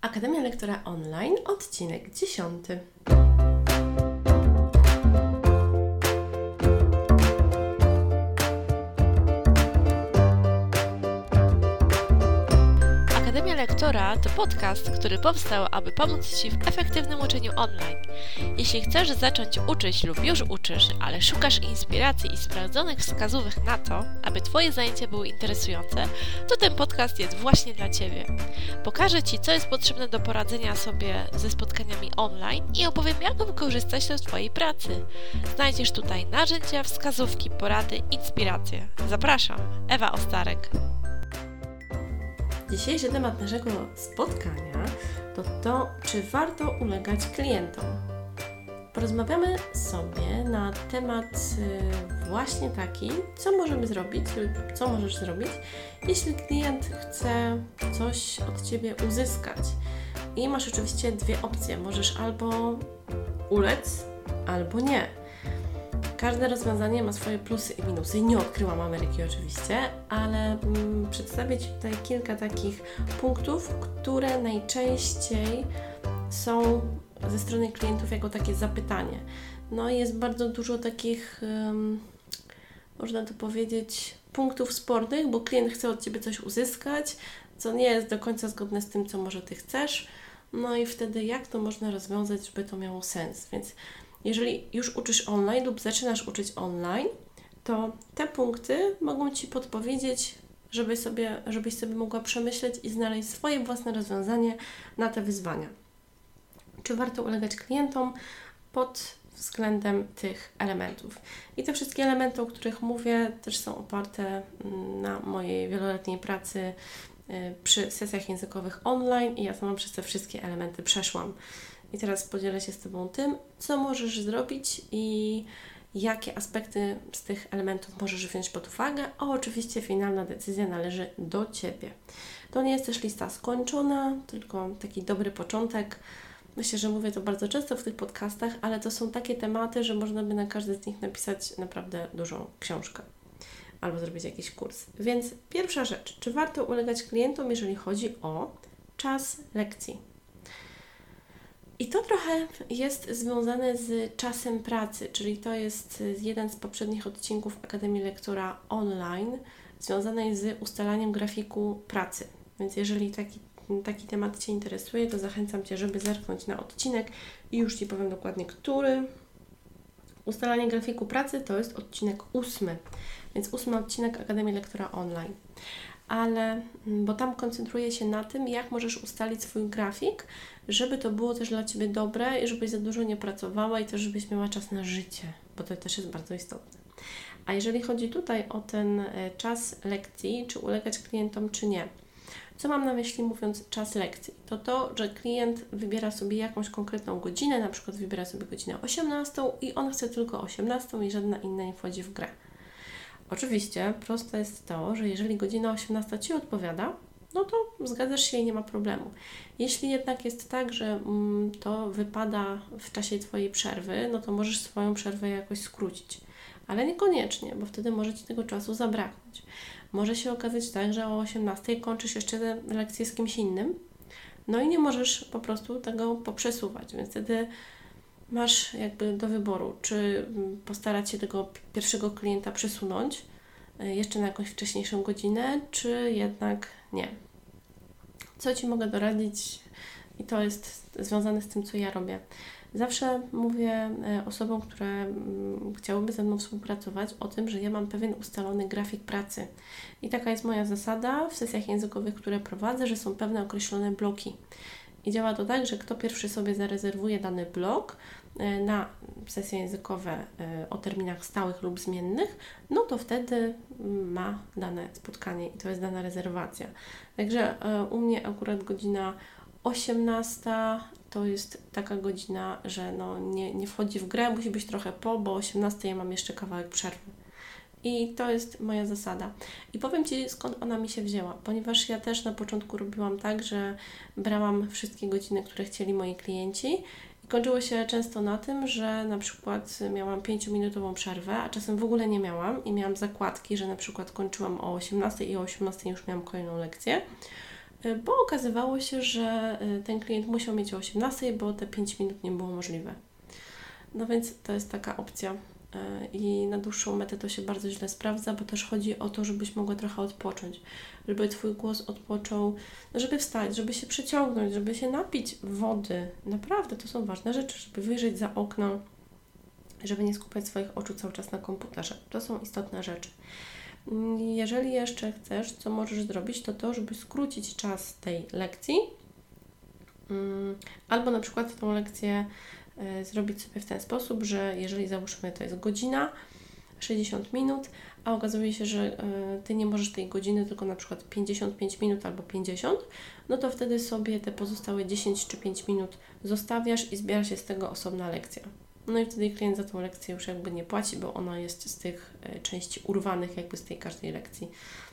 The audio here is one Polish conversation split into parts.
Akademia Lektora Online, odcinek 10. Lektora to podcast, który powstał, aby pomóc Ci w efektywnym uczeniu online. Jeśli chcesz zacząć uczyć lub już uczysz, ale szukasz inspiracji i sprawdzonych wskazówek na to, aby Twoje zajęcia były interesujące, to ten podcast jest właśnie dla Ciebie. Pokażę Ci, co jest potrzebne do poradzenia sobie ze spotkaniami online i opowiem, jak wykorzystać to w Twojej pracy. Znajdziesz tutaj narzędzia, wskazówki, porady, inspiracje. Zapraszam, Ewa Ostarek. Dzisiejszy temat naszego spotkania to to, czy warto ulegać klientom. Porozmawiamy sobie na temat y, właśnie taki, co możemy zrobić lub co możesz zrobić, jeśli klient chce coś od Ciebie uzyskać. I masz oczywiście dwie opcje. Możesz albo ulec, albo nie. Każde rozwiązanie ma swoje plusy i minusy. Nie odkryłam Ameryki oczywiście, ale mm, przedstawię Ci tutaj kilka takich punktów, które najczęściej są ze strony klientów jako takie zapytanie. No i jest bardzo dużo takich, um, można to powiedzieć, punktów spornych, bo klient chce od Ciebie coś uzyskać, co nie jest do końca zgodne z tym, co może Ty chcesz. No i wtedy jak to można rozwiązać, żeby to miało sens? Więc jeżeli już uczysz online lub zaczynasz uczyć online, to te punkty mogą Ci podpowiedzieć, żeby sobie, żebyś sobie mogła przemyśleć i znaleźć swoje własne rozwiązanie na te wyzwania. Czy warto ulegać klientom pod względem tych elementów? I te wszystkie elementy, o których mówię, też są oparte mm, na mojej wieloletniej pracy y, przy sesjach językowych online i ja sama przez te wszystkie elementy przeszłam. I teraz podzielę się z Tobą tym, co możesz zrobić i jakie aspekty z tych elementów możesz wziąć pod uwagę, a oczywiście finalna decyzja należy do Ciebie. To nie jest też lista skończona, tylko taki dobry początek. Myślę, że mówię to bardzo często w tych podcastach, ale to są takie tematy, że można by na każdy z nich napisać naprawdę dużą książkę albo zrobić jakiś kurs. Więc pierwsza rzecz, czy warto ulegać klientom, jeżeli chodzi o czas lekcji? I to trochę jest związane z czasem pracy, czyli to jest jeden z poprzednich odcinków Akademii Lektora Online, związanej z ustalaniem grafiku pracy. Więc jeżeli taki, taki temat Cię interesuje, to zachęcam Cię, żeby zerknąć na odcinek i już Ci powiem dokładnie, który. Ustalanie grafiku pracy to jest odcinek ósmy, więc ósmy odcinek Akademii Lektora Online ale mm, bo tam koncentruję się na tym, jak możesz ustalić swój grafik, żeby to było też dla Ciebie dobre i żebyś za dużo nie pracowała i też żebyś miała czas na życie, bo to też jest bardzo istotne. A jeżeli chodzi tutaj o ten e, czas lekcji, czy ulegać klientom, czy nie, co mam na myśli mówiąc czas lekcji? To to, że klient wybiera sobie jakąś konkretną godzinę, na przykład wybiera sobie godzinę 18 i on chce tylko 18 i żadna inna nie wchodzi w grę. Oczywiście proste jest to, że jeżeli godzina 18 Ci odpowiada, no to zgadzasz się i nie ma problemu. Jeśli jednak jest tak, że mm, to wypada w czasie Twojej przerwy, no to możesz swoją przerwę jakoś skrócić. Ale niekoniecznie, bo wtedy może Ci tego czasu zabraknąć. Może się okazać tak, że o 18 kończysz jeszcze lekcję z kimś innym, no i nie możesz po prostu tego poprzesuwać, więc wtedy masz jakby do wyboru, czy mm, postarać się tego pierwszego klienta przesunąć y, jeszcze na jakąś wcześniejszą godzinę, czy jednak nie. Co Ci mogę doradzić? I to jest związane z tym, co ja robię. Zawsze mówię y, osobom, które mm, chciałyby ze mną współpracować, o tym, że ja mam pewien ustalony grafik pracy. I taka jest moja zasada w sesjach językowych, które prowadzę, że są pewne określone bloki. I działa to tak, że kto pierwszy sobie zarezerwuje dany blok e, na sesje językowe e, o terminach stałych lub zmiennych, no to wtedy ma dane spotkanie i to jest dana rezerwacja. Także e, u mnie akurat godzina 18 to jest taka godzina, że no nie, nie wchodzi w grę, musi być trochę po, bo o 18 ja mam jeszcze kawałek przerwy. I to jest moja zasada. I powiem Ci, skąd ona mi się wzięła, ponieważ ja też na początku robiłam tak, że brałam wszystkie godziny, które chcieli moi klienci i kończyło się często na tym, że na przykład miałam 5-minutową przerwę, a czasem w ogóle nie miałam i miałam zakładki, że na przykład kończyłam o 18 i o 18 już miałam kolejną lekcję y, bo okazywało się, że y, ten klient musiał mieć o 18, bo te 5 minut nie było możliwe. No więc to jest taka opcja. Y, I na dłuższą metę to się bardzo źle sprawdza, bo też chodzi o to, żebyś mogła trochę odpocząć, żeby Twój głos odpoczął, no żeby wstać, żeby się przeciągnąć, żeby się napić wody. Naprawdę to są ważne rzeczy, żeby wyjrzeć za okno, żeby nie skupiać swoich oczu cały czas na komputerze. To są istotne rzeczy. Jeżeli jeszcze chcesz, co możesz zrobić, to to, żeby skrócić czas tej lekcji, mm, albo na przykład tą lekcję e, zrobić sobie w ten sposób, że jeżeli załóżmy to jest godzina, 60 minut, a okazuje się, że e, Ty nie możesz tej godziny, tylko na przykład 55 minut albo 50, no to wtedy sobie te pozostałe 10 czy 5 minut zostawiasz i zbiera się z tego osobna lekcja. No i wtedy klient za tą lekcję już jakby nie płaci, bo ona jest z tych e, części urwanych jakby z tej każdej lekcji.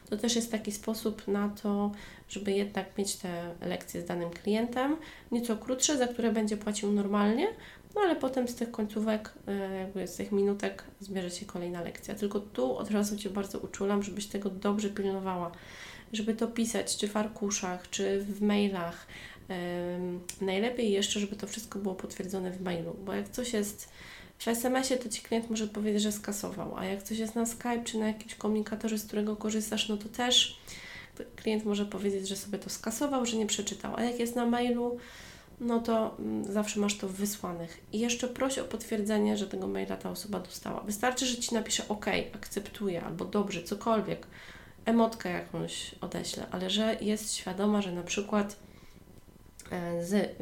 To też jest taki sposób na to, żeby jednak mieć te lekcje z danym klientem, nieco krótsze, za które będzie płacił normalnie, no ale potem z tych końcówek, e, jakby z tych minutek zbierze się kolejna lekcja. Tylko tu od razu Cię bardzo uczulam, żebyś tego dobrze pilnowała, żeby to pisać, czy w arkuszach, czy w mailach, Najlepiej jeszcze, żeby to wszystko było potwierdzone w mailu, bo jak coś jest w SMS-ie, to Ci klient może powiedzieć, że skasował, a jak coś jest na Skype czy na jakimś komunikatorze, z którego korzystasz, no to też klient może powiedzieć, że sobie to skasował, że nie przeczytał, a jak jest na mailu, no to mm, zawsze masz to wysłanych. I jeszcze proś o potwierdzenie, że tego maila ta osoba dostała. Wystarczy, że Ci napisze OK, akceptuję, albo dobrze, cokolwiek, emotkę jakąś odeślę, ale że jest świadoma, że na przykład E, z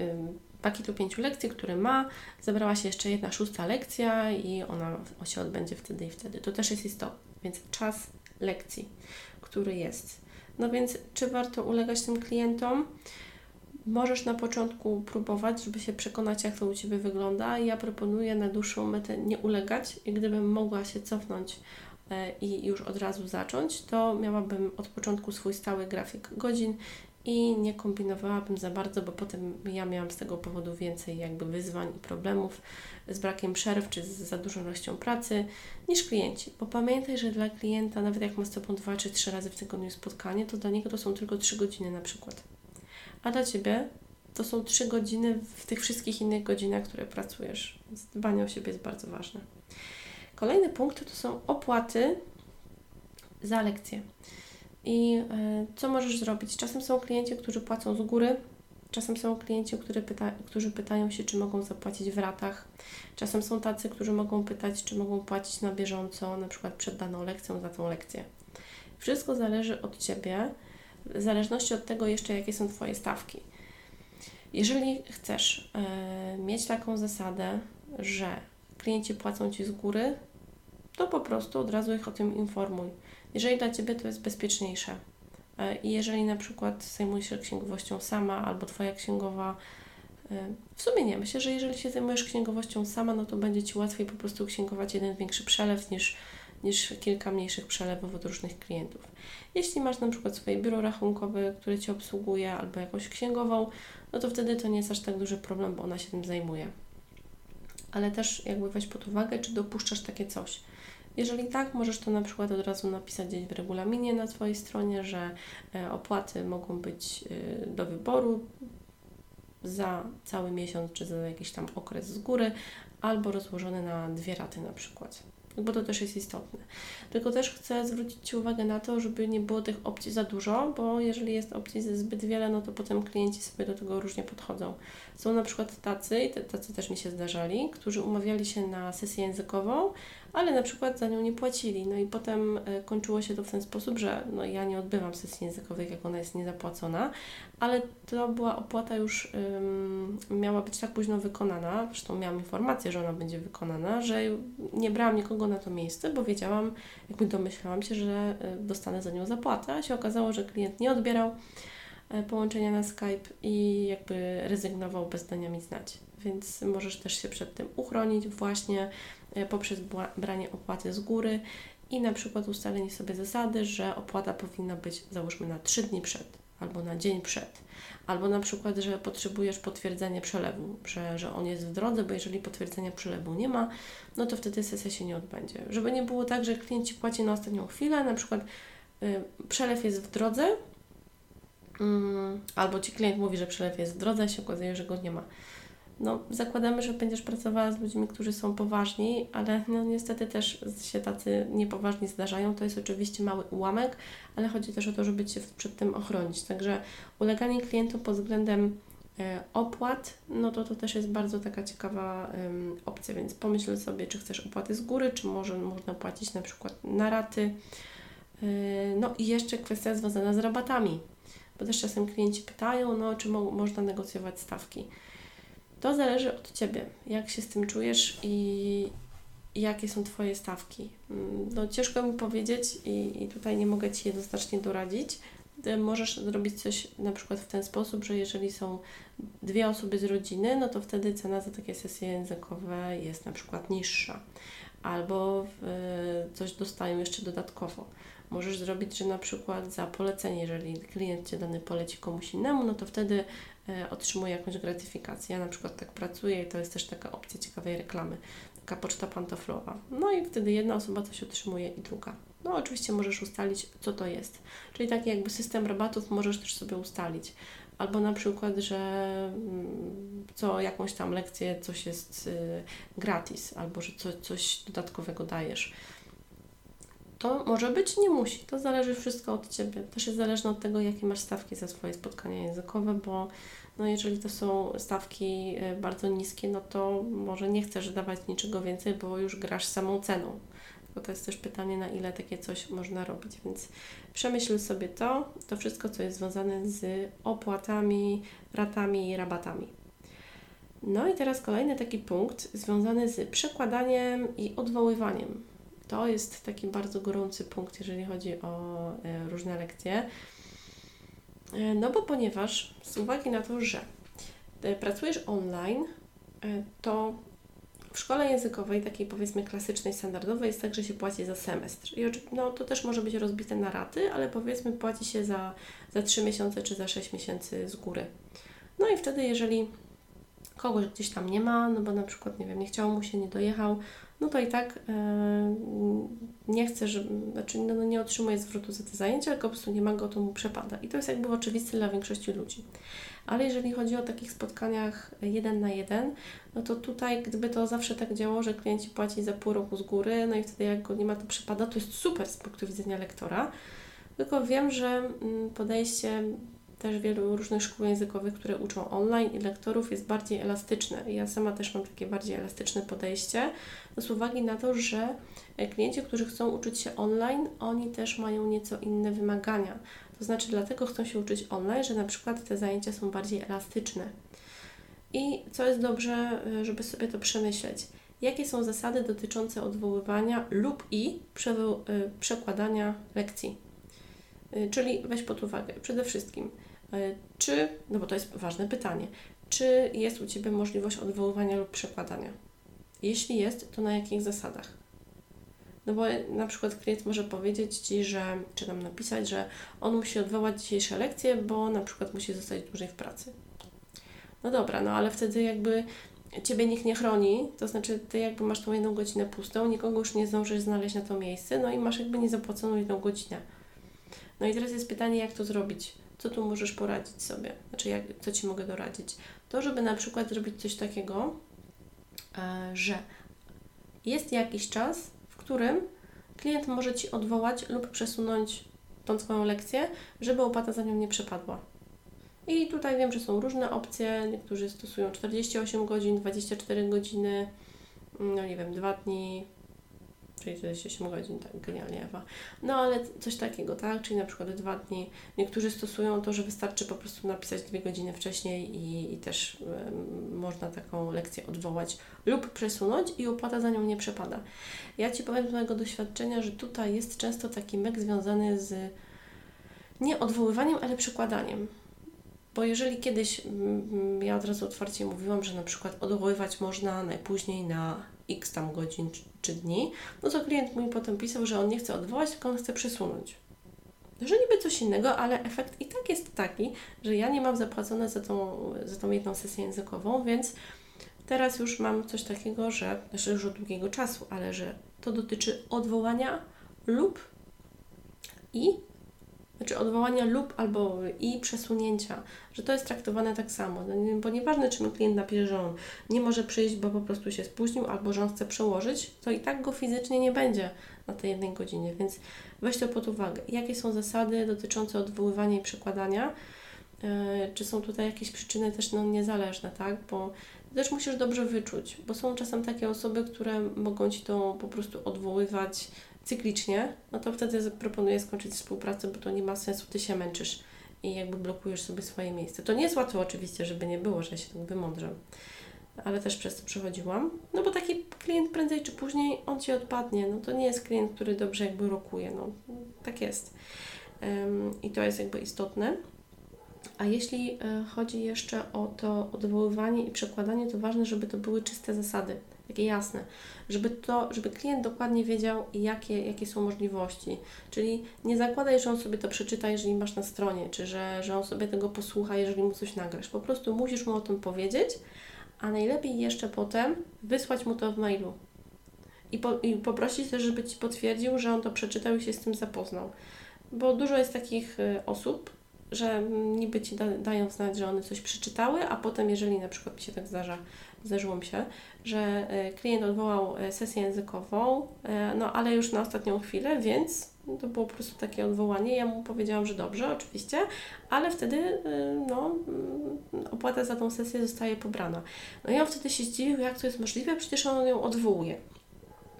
pakietu pięciu lekcji, który ma, zebrała się jeszcze jedna szósta lekcja i ona się odbędzie wtedy i wtedy. To też jest istotne, więc czas lekcji, który jest. No więc, czy warto ulegać tym klientom? Możesz na początku próbować, żeby się przekonać, jak to u Ciebie wygląda. Ja proponuję na dłuższą metę nie ulegać i gdybym mogła się cofnąć e, i już od razu zacząć, to miałabym od początku swój stały grafik godzin i nie kombinowałabym za bardzo, bo potem ja miałam z tego powodu więcej jakby wyzwań i problemów z brakiem przerw czy z za dużą ilością pracy niż klienci. Bo pamiętaj, że dla klienta, nawet jak ma z Tobą dwa czy trzy razy w tygodniu spotkanie, to dla niego to są tylko trzy godziny na przykład. A dla Ciebie to są trzy godziny w tych wszystkich innych godzinach, które pracujesz. Więc dbanie o siebie jest bardzo ważne. Kolejny punkt to są opłaty za lekcje. I e, co możesz zrobić? Czasem są klienci, którzy płacą z góry, czasem są klienci, którzy, pyta, którzy pytają się, czy mogą zapłacić w ratach. Czasem są tacy, którzy mogą pytać, czy mogą płacić na bieżąco, na przykład przed daną lekcją za tą lekcję. Wszystko zależy od Ciebie, w zależności od tego jeszcze, jakie są Twoje stawki. Jeżeli chcesz e, mieć taką zasadę, że klienci płacą Ci z góry, to po prostu od razu ich o tym informuj jeżeli dla Ciebie to jest bezpieczniejsze e, i jeżeli na przykład zajmujesz się księgowością sama albo Twoja księgowa, e, w sumie nie, myślę, że jeżeli się zajmujesz księgowością sama, no to będzie Ci łatwiej po prostu księgować jeden większy przelew niż, niż kilka mniejszych przelewów od różnych klientów. Jeśli masz na przykład swoje biuro rachunkowe, które Ci obsługuje, albo jakąś księgową, no to wtedy to nie jest aż tak duży problem, bo ona się tym zajmuje. Ale też jakby weź pod uwagę, czy dopuszczasz takie coś. Jeżeli tak, możesz to na przykład od razu napisać gdzieś w regulaminie na Twojej stronie, że e, opłaty mogą być e, do wyboru za cały miesiąc czy za jakiś tam okres z góry, albo rozłożone na dwie raty na przykład bo to też jest istotne. Tylko też chcę zwrócić Ci uwagę na to, żeby nie było tych opcji za dużo, bo jeżeli jest opcji zbyt wiele, no to potem klienci sobie do tego różnie podchodzą. Są na przykład tacy, i tacy też mi się zdarzali, którzy umawiali się na sesję językową, ale na przykład za nią nie płacili. No i potem e, kończyło się to w ten sposób, że no ja nie odbywam sesji językowych, jak ona jest niezapłacona, ale to była opłata już ym, miała być tak późno wykonana, zresztą miałam informację, że ona będzie wykonana, że nie brałam nikogo na to miejsce, bo wiedziałam, jakby domyślałam się, że e, dostanę za nią zapłatę, a się okazało, że klient nie odbierał e, połączenia na Skype i jakby rezygnował bez dania mi znać. Więc możesz też się przed tym uchronić właśnie poprzez branie opłaty z góry i na przykład ustalenie sobie zasady, że opłata powinna być załóżmy na 3 dni przed albo na dzień przed. Albo na przykład, że potrzebujesz potwierdzenia przelewu, że, że on jest w drodze, bo jeżeli potwierdzenia przelewu nie ma, no to wtedy sesja się nie odbędzie. Żeby nie było tak, że klient Ci płaci na ostatnią chwilę, na przykład y, przelew jest w drodze, Mm, albo ci klient mówi, że przelew jest w drodze, a się okazuje, że go nie ma. No, zakładamy, że będziesz pracowała z ludźmi, którzy są poważni, ale no niestety też się tacy niepoważni zdarzają. To jest oczywiście mały ułamek, ale chodzi też o to, żeby Cię przed tym ochronić. Także uleganie klientom pod względem e, opłat, no to to też jest bardzo taka ciekawa um, opcja, więc pomyśl sobie, czy chcesz opłaty z góry, czy może można płacić na przykład na raty. Yy, no i jeszcze kwestia związana z rabatami, bo też czasem klienci pytają, no czy mo można negocjować stawki. To zależy od Ciebie, jak się z tym czujesz i, jakie są Twoje stawki. Mm, no, ciężko mi powiedzieć i, i tutaj nie mogę Ci jednoznacznie doradzić. Możesz zrobić coś na przykład w ten sposób, że jeżeli są dwie osoby z rodziny, no to wtedy cena za takie sesje językowe jest na przykład niższa. Albo coś dostają jeszcze dodatkowo. Możesz zrobić, że na przykład za polecenie, jeżeli klient Cię dany poleci komuś innemu, no to wtedy otrzymuje jakąś gratyfikację. Ja na przykład tak pracuję i to jest też taka opcja ciekawej reklamy, taka poczta pantoflowa. No i wtedy jedna osoba coś otrzymuje i druga. No oczywiście możesz ustalić, co to jest. Czyli taki jakby system rabatów możesz też sobie ustalić. Albo na przykład, że mm, co jakąś tam lekcję coś jest y, gratis, albo że co, coś dodatkowego dajesz. To może być, nie musi. To zależy wszystko od Ciebie. Też jest zależne od tego, jakie masz stawki za swoje spotkania językowe, bo no jeżeli to są stawki y, bardzo niskie, no to może nie chcesz dawać niczego więcej, bo już grasz samą ceną. Bo to jest też pytanie, na ile takie coś można robić. Więc przemyśl sobie to, to wszystko, co jest związane z opłatami, ratami i rabatami. No i teraz kolejny taki punkt związany z przekładaniem i odwoływaniem to jest taki bardzo gorący punkt, jeżeli chodzi o e, różne lekcje. E, no bo ponieważ z uwagi na to, że e, pracujesz online, to w szkole językowej, takiej powiedzmy klasycznej, standardowej, jest tak, że się płaci za semestr. I no, to też może być rozbite na raty, ale powiedzmy płaci się za, za 3 miesiące czy za 6 miesięcy z góry. No i wtedy, jeżeli kogoś gdzieś tam nie ma, no bo na przykład, nie wiem, nie chciał mu się, nie dojechał, no to i tak e, nie chce, że, znaczy no, no, nie otrzymuje zwrotu za te zajęcia, tylko po prostu nie ma go, to mu przepada. I to jest jakby oczywiste dla większości ludzi. Ale jeżeli chodzi o takich spotkaniach jeden na jeden, no to tutaj gdyby to zawsze tak działało, że klienci płaci za pół roku z góry, no i wtedy jak go nie ma, to przepada, to jest super z punktu widzenia lektora. Tylko wiem, że mm, podejście też wielu różnych szkół językowych, które uczą online i lektorów jest bardziej elastyczne. Ja sama też mam takie bardziej elastyczne podejście, z uwagi na to, że klienci, którzy chcą uczyć się online, oni też mają nieco inne wymagania. To znaczy, dlatego chcą się uczyć online, że na przykład te zajęcia są bardziej elastyczne. I co jest dobrze, żeby sobie to przemyśleć. Jakie są zasady dotyczące odwoływania lub i y, przekładania lekcji? Czyli weź pod uwagę przede wszystkim, E, czy, no bo to jest ważne pytanie, czy jest u Ciebie możliwość odwoływania lub przekładania? Jeśli jest, to na jakich zasadach? No bo na przykład klient może powiedzieć Ci, że, czy nam napisać, że on musi odwołać dzisiejsze lekcje, bo na przykład musi zostać dłużej w pracy. No dobra, no ale wtedy jakby Ciebie nikt nie chroni, to znaczy Ty jakby masz tą jedną godzinę pustą, nikogo już nie zdążysz znaleźć na to miejsce, no i masz jakby niezapłaconą jedną godzinę. No i teraz jest pytanie, jak to zrobić? Co tu możesz poradzić sobie? Znaczy, jak, co Ci mogę doradzić? To, żeby na przykład zrobić coś takiego, e, że jest jakiś czas, w którym klient może Ci odwołać lub przesunąć tą swoją lekcję, żeby opłata za nią nie przepadła. I tutaj wiem, że są różne opcje. Niektórzy stosują 48 godzin, 24 godziny, no nie wiem, 2 dni, czyli 48 godzin, tak, genialnie Ewa. No ale coś takiego, tak, czyli na przykład dwa dni. Niektórzy stosują to, że wystarczy po prostu napisać dwie godziny wcześniej i, i też y, można taką lekcję odwołać lub przesunąć i opłata za nią nie przepada. Ja Ci powiem z mojego doświadczenia, że tutaj jest często taki mek związany z nie odwoływaniem, ale przekładaniem. Bo jeżeli kiedyś ja od razu otwarcie mówiłam, że na przykład odwoływać można najpóźniej na x tam godzin czy dni, no to klient mi potem pisał, że on nie chce odwołać, tylko on chce przesunąć. Że niby coś innego, ale efekt i tak jest taki, że ja nie mam zapłacone za tą, za tą jedną sesję językową, więc teraz już mam coś takiego, że, znaczy już od długiego czasu, ale że to dotyczy odwołania lub i znaczy odwołania lub albo i przesunięcia, że to jest traktowane tak samo. No, bo nieważne, czy mi klient napisze, że on nie może przyjść, bo po prostu się spóźnił, albo że on chce przełożyć, to i tak go fizycznie nie będzie na tej jednej godzinie, więc weź to pod uwagę. Jakie są zasady dotyczące odwoływania i przekładania? E, czy są tutaj jakieś przyczyny też no, niezależne, tak? Bo też musisz dobrze wyczuć, bo są czasem takie osoby, które mogą Ci to po prostu odwoływać cyklicznie, no to wtedy proponuję skończyć współpracę, bo to nie ma sensu, Ty się męczysz i jakby blokujesz sobie swoje miejsce. To nie jest łatwe oczywiście, żeby nie było, że ja się tak wymądrzę, ale też przez to przechodziłam, no bo taki klient prędzej czy później on Ci odpadnie, no to nie jest klient, który dobrze jakby rokuje, no tak jest. Um, I to jest jakby istotne. A jeśli e, chodzi jeszcze o to odwoływanie i przekładanie, to ważne, żeby to były czyste zasady, takie jasne, żeby to, żeby klient dokładnie wiedział, jakie, jakie są możliwości. Czyli nie zakładaj, że on sobie to przeczyta, jeżeli masz na stronie, czy że, że on sobie tego posłucha, jeżeli mu coś nagrasz. Po prostu musisz mu o tym powiedzieć, a najlepiej jeszcze potem wysłać mu to w mailu. I, po, I poprosić też, żeby Ci potwierdził, że on to przeczytał i się z tym zapoznał. Bo dużo jest takich e, osób, że niby Ci da, dają znać, że one coś przeczytały, a potem, jeżeli na przykład mi się tak zdarza, zdarzyło mi się, że e, klient odwołał e, sesję językową, e, no ale już na ostatnią chwilę, więc to było po prostu takie odwołanie. Ja mu powiedziałam, że dobrze, oczywiście, ale wtedy no, mm, opłata za tą sesję zostaje pobrana. No i on wtedy się zdziwił, jak to jest możliwe, przecież on ją odwołuje.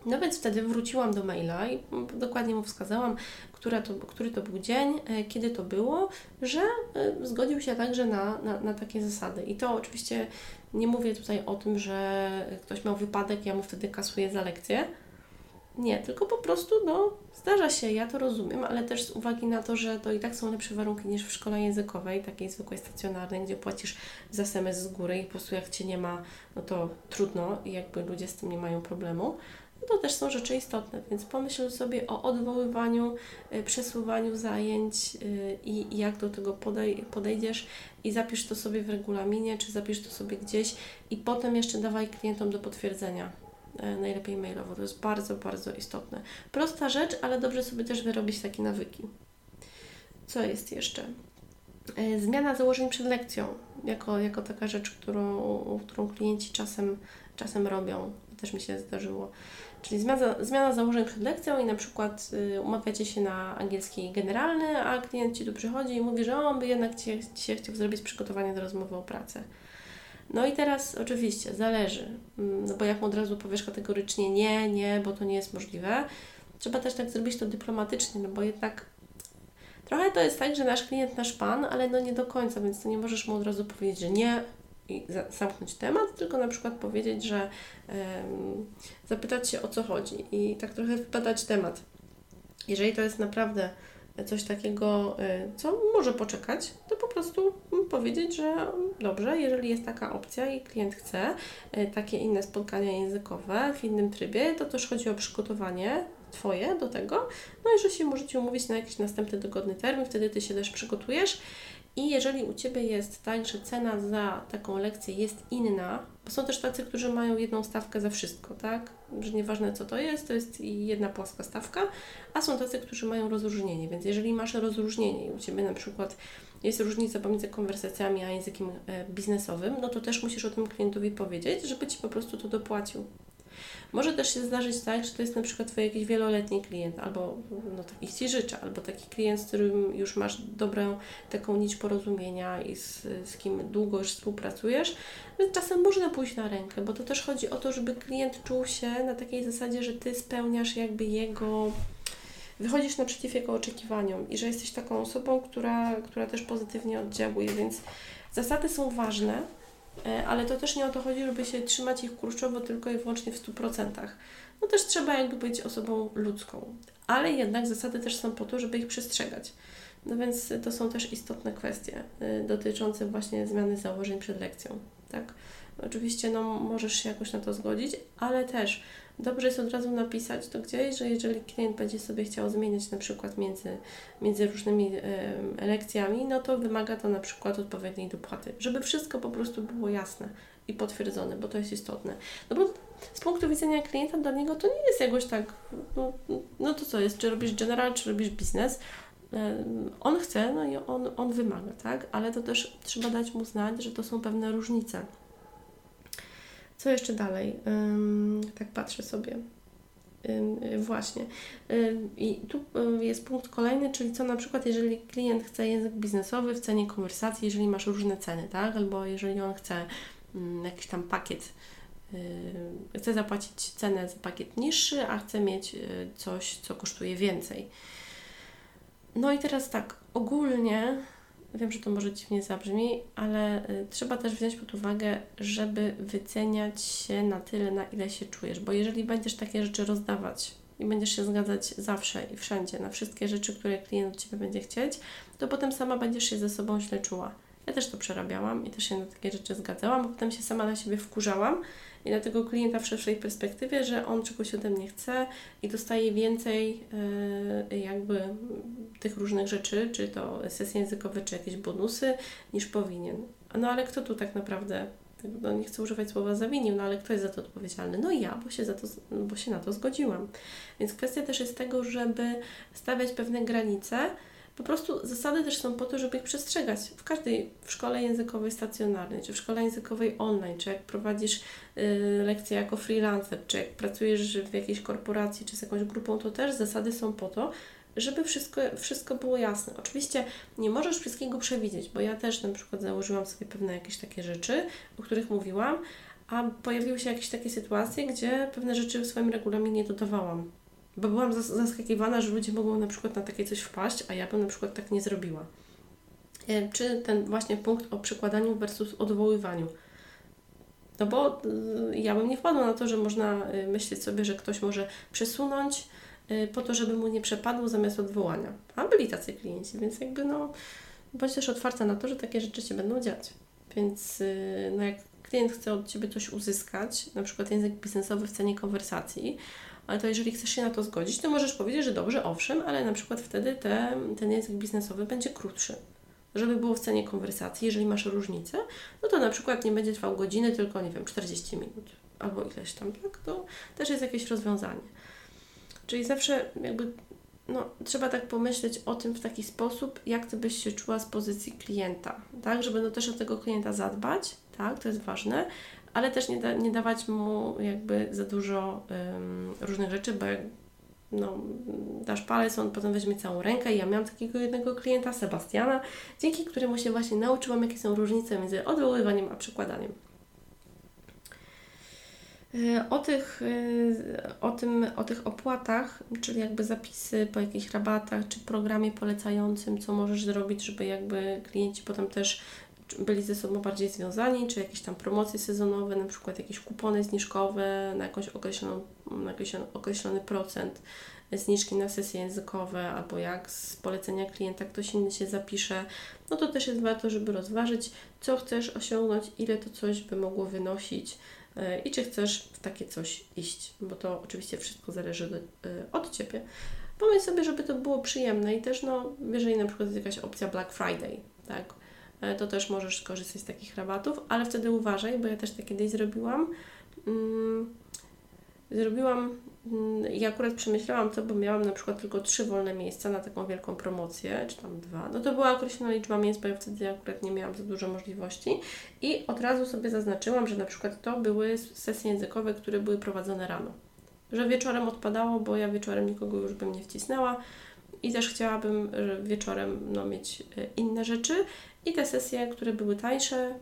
No więc wtedy wróciłam do maila i dokładnie mu wskazałam, która to, który to był dzień, kiedy to było, że zgodził się także na, na, na takie zasady. I to oczywiście nie mówię tutaj o tym, że ktoś miał wypadek, ja mu wtedy kasuję za lekcję. Nie, tylko po prostu, no, zdarza się, ja to rozumiem, ale też z uwagi na to, że to i tak są lepsze warunki niż w szkole językowej, takiej zwykłej stacjonarnej, gdzie płacisz za SMS z góry i po prostu jak Cię nie ma, no to trudno i jakby ludzie z tym nie mają problemu to też są rzeczy istotne, więc pomyśl sobie o odwoływaniu, y, przesuwaniu zajęć y, i jak do tego podej podejdziesz i zapisz to sobie w regulaminie, czy zapisz to sobie gdzieś i potem jeszcze dawaj klientom do potwierdzenia. Y, najlepiej mailowo. To jest bardzo, bardzo istotne. Prosta rzecz, ale dobrze sobie też wyrobić takie nawyki. Co jest jeszcze? Zmiana założeń przed lekcją, jako, jako taka rzecz, którą, którą klienci czasem, czasem robią. Też mi się zdarzyło. Czyli zmiana, zmiana założeń przed lekcją i na przykład y, umawiacie się na angielski generalny, a klient Ci tu przychodzi i mówi, że on by jednak Ci dzisiaj chciał zrobić przygotowanie do rozmowy o pracę. No i teraz oczywiście zależy, mm, no bo jak mu od razu powiesz kategorycznie nie, nie, bo to nie jest możliwe, trzeba też tak zrobić to dyplomatycznie, no bo jednak trochę to jest tak, że nasz klient, nasz pan, ale no nie do końca, więc to nie możesz mu od razu powiedzieć, że nie, i zamknąć temat, tylko na przykład powiedzieć, że zapytać się o co chodzi. I tak trochę wpadać temat. Jeżeli to jest naprawdę coś takiego, e, co może poczekać, to po prostu powiedzieć, że dobrze, jeżeli jest taka opcja i klient chce e, takie inne spotkania językowe w innym trybie, to też chodzi o przygotowanie Twoje do tego, no i że się możecie umówić na jakiś następny dogodny termin, wtedy Ty się też przygotujesz i jeżeli u Ciebie jest tak, że cena za taką lekcję jest inna, bo są też tacy, którzy mają jedną stawkę za wszystko, tak? Że nieważne co to jest, to jest jedna płaska stawka, a są tacy, którzy mają rozróżnienie. Więc jeżeli masz rozróżnienie i u Ciebie na przykład jest różnica pomiędzy konwersacjami a językiem e, biznesowym, no to też musisz o tym klientowi powiedzieć, żeby Ci po prostu to dopłacił. Może też się zdarzyć tak, że to jest na przykład Twój jakiś wieloletni klient, albo no takich Ci życzę, albo taki klient, z którym już masz dobrą taką nić porozumienia i z, z kim długo już współpracujesz, więc czasem można pójść na rękę, bo to też chodzi o to, żeby klient czuł się na takiej zasadzie, że Ty spełniasz jakby jego wychodzisz naprzeciw jego oczekiwaniom i że jesteś taką osobą, która, która też pozytywnie oddziałuje, więc zasady są ważne, ale to też nie o to chodzi, żeby się trzymać ich kurczowo tylko i wyłącznie w 100%. No też trzeba jakby być osobą ludzką, ale jednak zasady też są po to, żeby ich przestrzegać. No więc to są też istotne kwestie y, dotyczące właśnie zmiany założeń przed lekcją, tak? Oczywiście no, możesz się jakoś na to zgodzić, ale też dobrze jest od razu napisać to gdzieś, że jeżeli klient będzie sobie chciał zmieniać na przykład między, między różnymi y, lekcjami, no to wymaga to na przykład odpowiedniej dopłaty, żeby wszystko po prostu było jasne i potwierdzone, bo to jest istotne. No bo z punktu widzenia klienta dla niego to nie jest jakoś tak, no, no to co jest, czy robisz general, czy robisz biznes, on chce, no i on, on wymaga, tak? Ale to też trzeba dać mu znać, że to są pewne różnice. Co jeszcze dalej? tak patrzę sobie. Właśnie. I tu jest punkt kolejny, czyli co na przykład, jeżeli klient chce język biznesowy w cenie konwersacji, jeżeli masz różne ceny, tak? Albo jeżeli on chce jakiś tam pakiet, chce zapłacić cenę za pakiet niższy, a chce mieć coś, co kosztuje więcej. No i teraz tak, ogólnie Wiem, że to może dziwnie zabrzmi, ale y, trzeba też wziąć pod uwagę, żeby wyceniać się na tyle, na ile się czujesz, bo jeżeli będziesz takie rzeczy rozdawać i będziesz się zgadzać zawsze i wszędzie na wszystkie rzeczy, które klient od Ciebie będzie chcieć, to potem sama będziesz się ze sobą źle czuła. Ja też to przerabiałam i też się na takie rzeczy zgadzałam, bo potem się sama na siebie wkurzałam i dla tego klienta w szerszej perspektywie, że on czegoś ode mnie chce i dostaje więcej yy, jakby tych różnych rzeczy, czy to sesje językowe, czy jakieś bonusy, niż powinien. No ale kto tu tak naprawdę, no nie chcę używać słowa zawinił, no ale kto jest za to odpowiedzialny? No ja, bo się, za to, bo się na to zgodziłam. Więc kwestia też jest tego, żeby stawiać pewne granice, po prostu zasady też są po to, żeby ich przestrzegać. W każdej w szkole językowej stacjonarnej, czy w szkole językowej online, czy jak prowadzisz y, lekcje jako freelancer, czy jak pracujesz w jakiejś korporacji, czy z jakąś grupą, to też zasady są po to, żeby wszystko, wszystko było jasne. Oczywiście nie możesz wszystkiego przewidzieć, bo ja też na przykład założyłam sobie pewne jakieś takie rzeczy, o których mówiłam, a pojawiły się jakieś takie sytuacje, gdzie pewne rzeczy w swoim regulaminie dodawałam. Bo byłam zaskakiwana, że ludzie mogą na przykład na takie coś wpaść, a ja bym na przykład tak nie zrobiła. E, czy ten właśnie punkt o przykładaniu versus odwoływaniu. No bo y, ja bym nie wpadła na to, że można y, myśleć sobie, że ktoś może przesunąć y, po to, żeby mu nie przepadło zamiast odwołania. A byli tacy klienci, więc jakby no bądź też otwarta na to, że takie rzeczy się będą dziać. Więc no jak klient chce od Ciebie coś uzyskać, na przykład język biznesowy w cenie konwersacji, ale to jeżeli chcesz się na to zgodzić, to możesz powiedzieć, że dobrze, owszem, ale na przykład wtedy te, ten język biznesowy będzie krótszy. Żeby było w cenie konwersacji, jeżeli masz różnicę, no to na przykład nie będzie trwał godziny, tylko nie wiem, 40 minut albo ileś tam, tak? To też jest jakieś rozwiązanie. Czyli zawsze jakby no, trzeba tak pomyśleć o tym w taki sposób, jak Ty byś się czuła z pozycji klienta, tak? Żeby no też o tego klienta zadbać, tak? To jest ważne, ale też nie, da, nie dawać mu jakby za dużo um, różnych rzeczy, bo jak no, dasz palec, on potem weźmie całą rękę i ja miałam takiego jednego klienta, Sebastiana, dzięki któremu się właśnie nauczyłam, jakie są różnice między odwoływaniem a przykładaniem. E, o tych, e, o, tym, o tych opłatach, czyli jakby zapisy po jakichś rabatach, czy programie polecającym, co możesz zrobić, żeby jakby klienci potem też byli ze sobą bardziej związani, czy jakieś tam promocje sezonowe, na przykład jakieś kupony zniżkowe na jakąś określoną, na jakiś określony procent zniżki na sesje językowe, albo jak z polecenia klienta ktoś inny się zapisze, no to też jest warto, żeby rozważyć, co chcesz osiągnąć, ile to coś by mogło wynosić yy, i czy chcesz w takie coś iść, bo to oczywiście wszystko zależy do, yy, od Ciebie. Pomyśl sobie, żeby to było przyjemne i też, no, jeżeli na przykład jest jakaś opcja Black Friday, tak, E, to też możesz skorzystać z takich rabatów, ale wtedy uważaj, bo ja też to kiedyś zrobiłam. Mm, zrobiłam mm, i akurat przemyślałam to, bo miałam na przykład tylko trzy wolne miejsca na taką wielką promocję, czy tam dwa. No to była określona liczba miejsc, bo ja wtedy akurat nie miałam za dużo możliwości i od razu sobie zaznaczyłam, że na przykład to były sesje językowe, które były prowadzone rano. Że wieczorem odpadało, bo ja wieczorem nikogo już bym nie wcisnęła i też chciałabym wieczorem no, mieć e, inne rzeczy i te sesje, które były tańsze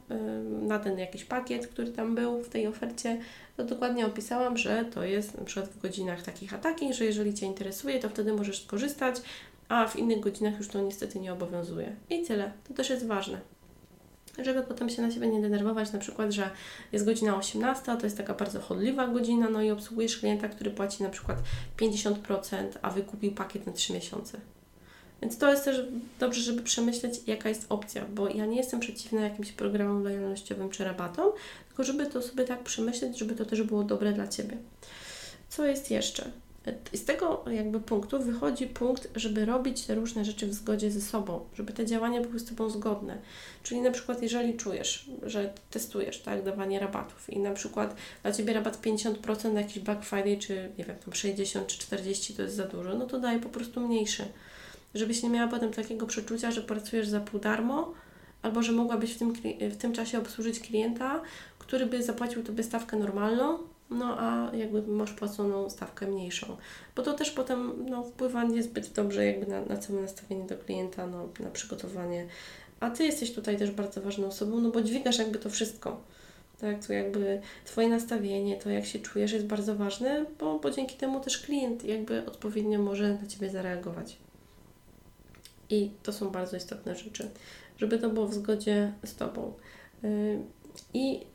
na ten jakiś pakiet, który tam był w tej ofercie, to dokładnie opisałam, że to jest na przykład w godzinach takich a takich, że jeżeli Cię interesuje, to wtedy możesz skorzystać, a w innych godzinach już to niestety nie obowiązuje. I tyle. To też jest ważne. Żeby potem się na siebie nie denerwować, na przykład, że jest godzina 18, to jest taka bardzo chodliwa godzina, no i obsługujesz klienta, który płaci na przykład 50%, a wykupił pakiet na 3 miesiące. Więc to jest też dobrze, żeby przemyśleć, jaka jest opcja, bo ja nie jestem przeciwna jakimś programom lojalnościowym czy rabatom, tylko żeby to sobie tak przemyśleć, żeby to też było dobre dla Ciebie. Co jest jeszcze? Z tego jakby punktu wychodzi punkt, żeby robić te różne rzeczy w zgodzie ze sobą, żeby te działania były z Tobą zgodne. Czyli na przykład jeżeli czujesz, że testujesz tak, dawanie rabatów i na przykład dla Ciebie rabat 50% na jakiś Black Friday, czy nie wiem, tam 60 czy 40 to jest za dużo, no to daj po prostu mniejszy żebyś nie miała potem takiego przeczucia, że pracujesz za pół darmo, albo że mogłabyś w tym, w tym czasie obsłużyć klienta, który by zapłacił Tobie stawkę normalną, no a jakby masz płaconą stawkę mniejszą. Bo to też potem no, wpływa niezbyt dobrze jakby na, na całe nastawienie do klienta, no, na przygotowanie. A Ty jesteś tutaj też bardzo ważną osobą, no bo dźwigasz jakby to wszystko. Tak, to jakby Twoje nastawienie, to jak się czujesz jest bardzo ważne, bo, bo dzięki temu też klient jakby odpowiednio może na Ciebie zareagować. I to są bardzo istotne rzeczy, żeby to było w zgodzie z Tobą. Yy, I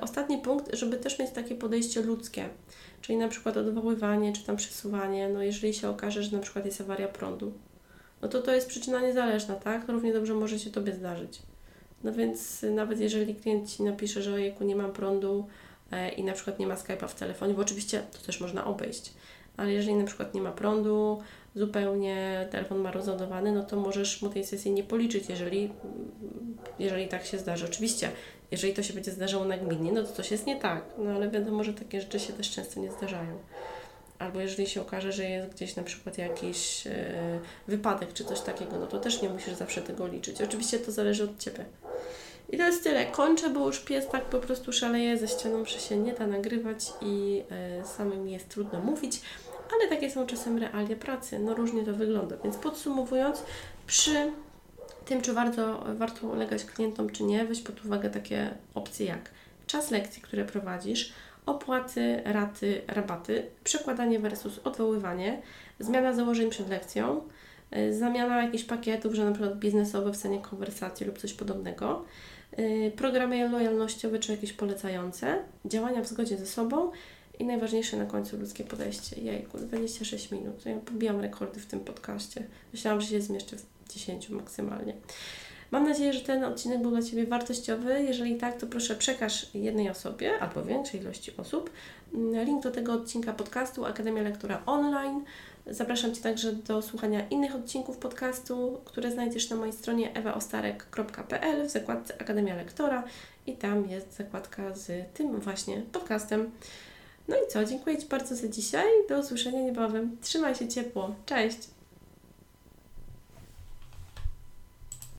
ostatni punkt, żeby też mieć takie podejście ludzkie, czyli na przykład odwoływanie czy tam przesuwanie, no jeżeli się okaże, że na przykład jest awaria prądu, no to to jest przyczyna niezależna, tak? Równie dobrze może się Tobie zdarzyć. No więc nawet jeżeli klient Ci napisze, że ojejku, nie mam prądu e, i na przykład nie ma Skype'a w telefonie, bo oczywiście to też można obejść, ale jeżeli na przykład nie ma prądu, zupełnie telefon ma rozładowany, no to możesz mu tej sesji nie policzyć, jeżeli, jeżeli tak się zdarzy. Oczywiście, jeżeli to się będzie zdarzało nagminnie, no to coś jest nie tak, no ale wiadomo, że takie rzeczy się też często nie zdarzają. Albo jeżeli się okaże, że jest gdzieś na przykład jakiś yy, wypadek czy coś takiego, no to też nie musisz zawsze tego liczyć. Oczywiście to zależy od Ciebie. I to jest tyle. Kończę, bo już pies tak po prostu szaleje ze ścianą, że się nie da nagrywać i yy, samym jest trudno mówić ale takie są czasem realia pracy. No różnie to wygląda. Więc podsumowując, przy tym, czy warto, warto ulegać klientom, czy nie, weź pod uwagę takie opcje jak czas lekcji, które prowadzisz, opłaty, raty, rabaty, przekładanie versus odwoływanie, zmiana założeń przed lekcją, y, zamiana jakichś pakietów, że na przykład biznesowe w cenie konwersacji lub coś podobnego, y, programy lojalnościowe czy jakieś polecające, działania w zgodzie ze sobą i najważniejsze na końcu ludzkie podejście. Jejku, 26 minut. Ja pobijam rekordy w tym podcaście. Myślałam, że się zmieszczę w 10 maksymalnie. Mam nadzieję, że ten odcinek był dla Ciebie wartościowy. Jeżeli tak, to proszę przekaż jednej osobie albo większej ilości osób link do tego odcinka podcastu Akademia Lektora Online. Zapraszam Cię także do słuchania innych odcinków podcastu, które znajdziesz na mojej stronie ewaostarek.pl w zakładce Akademia Lektora i tam jest zakładka z tym właśnie podcastem. No i co, dziękuję Ci bardzo za dzisiaj. Do usłyszenia niebawem. Trzymaj się ciepło. Cześć!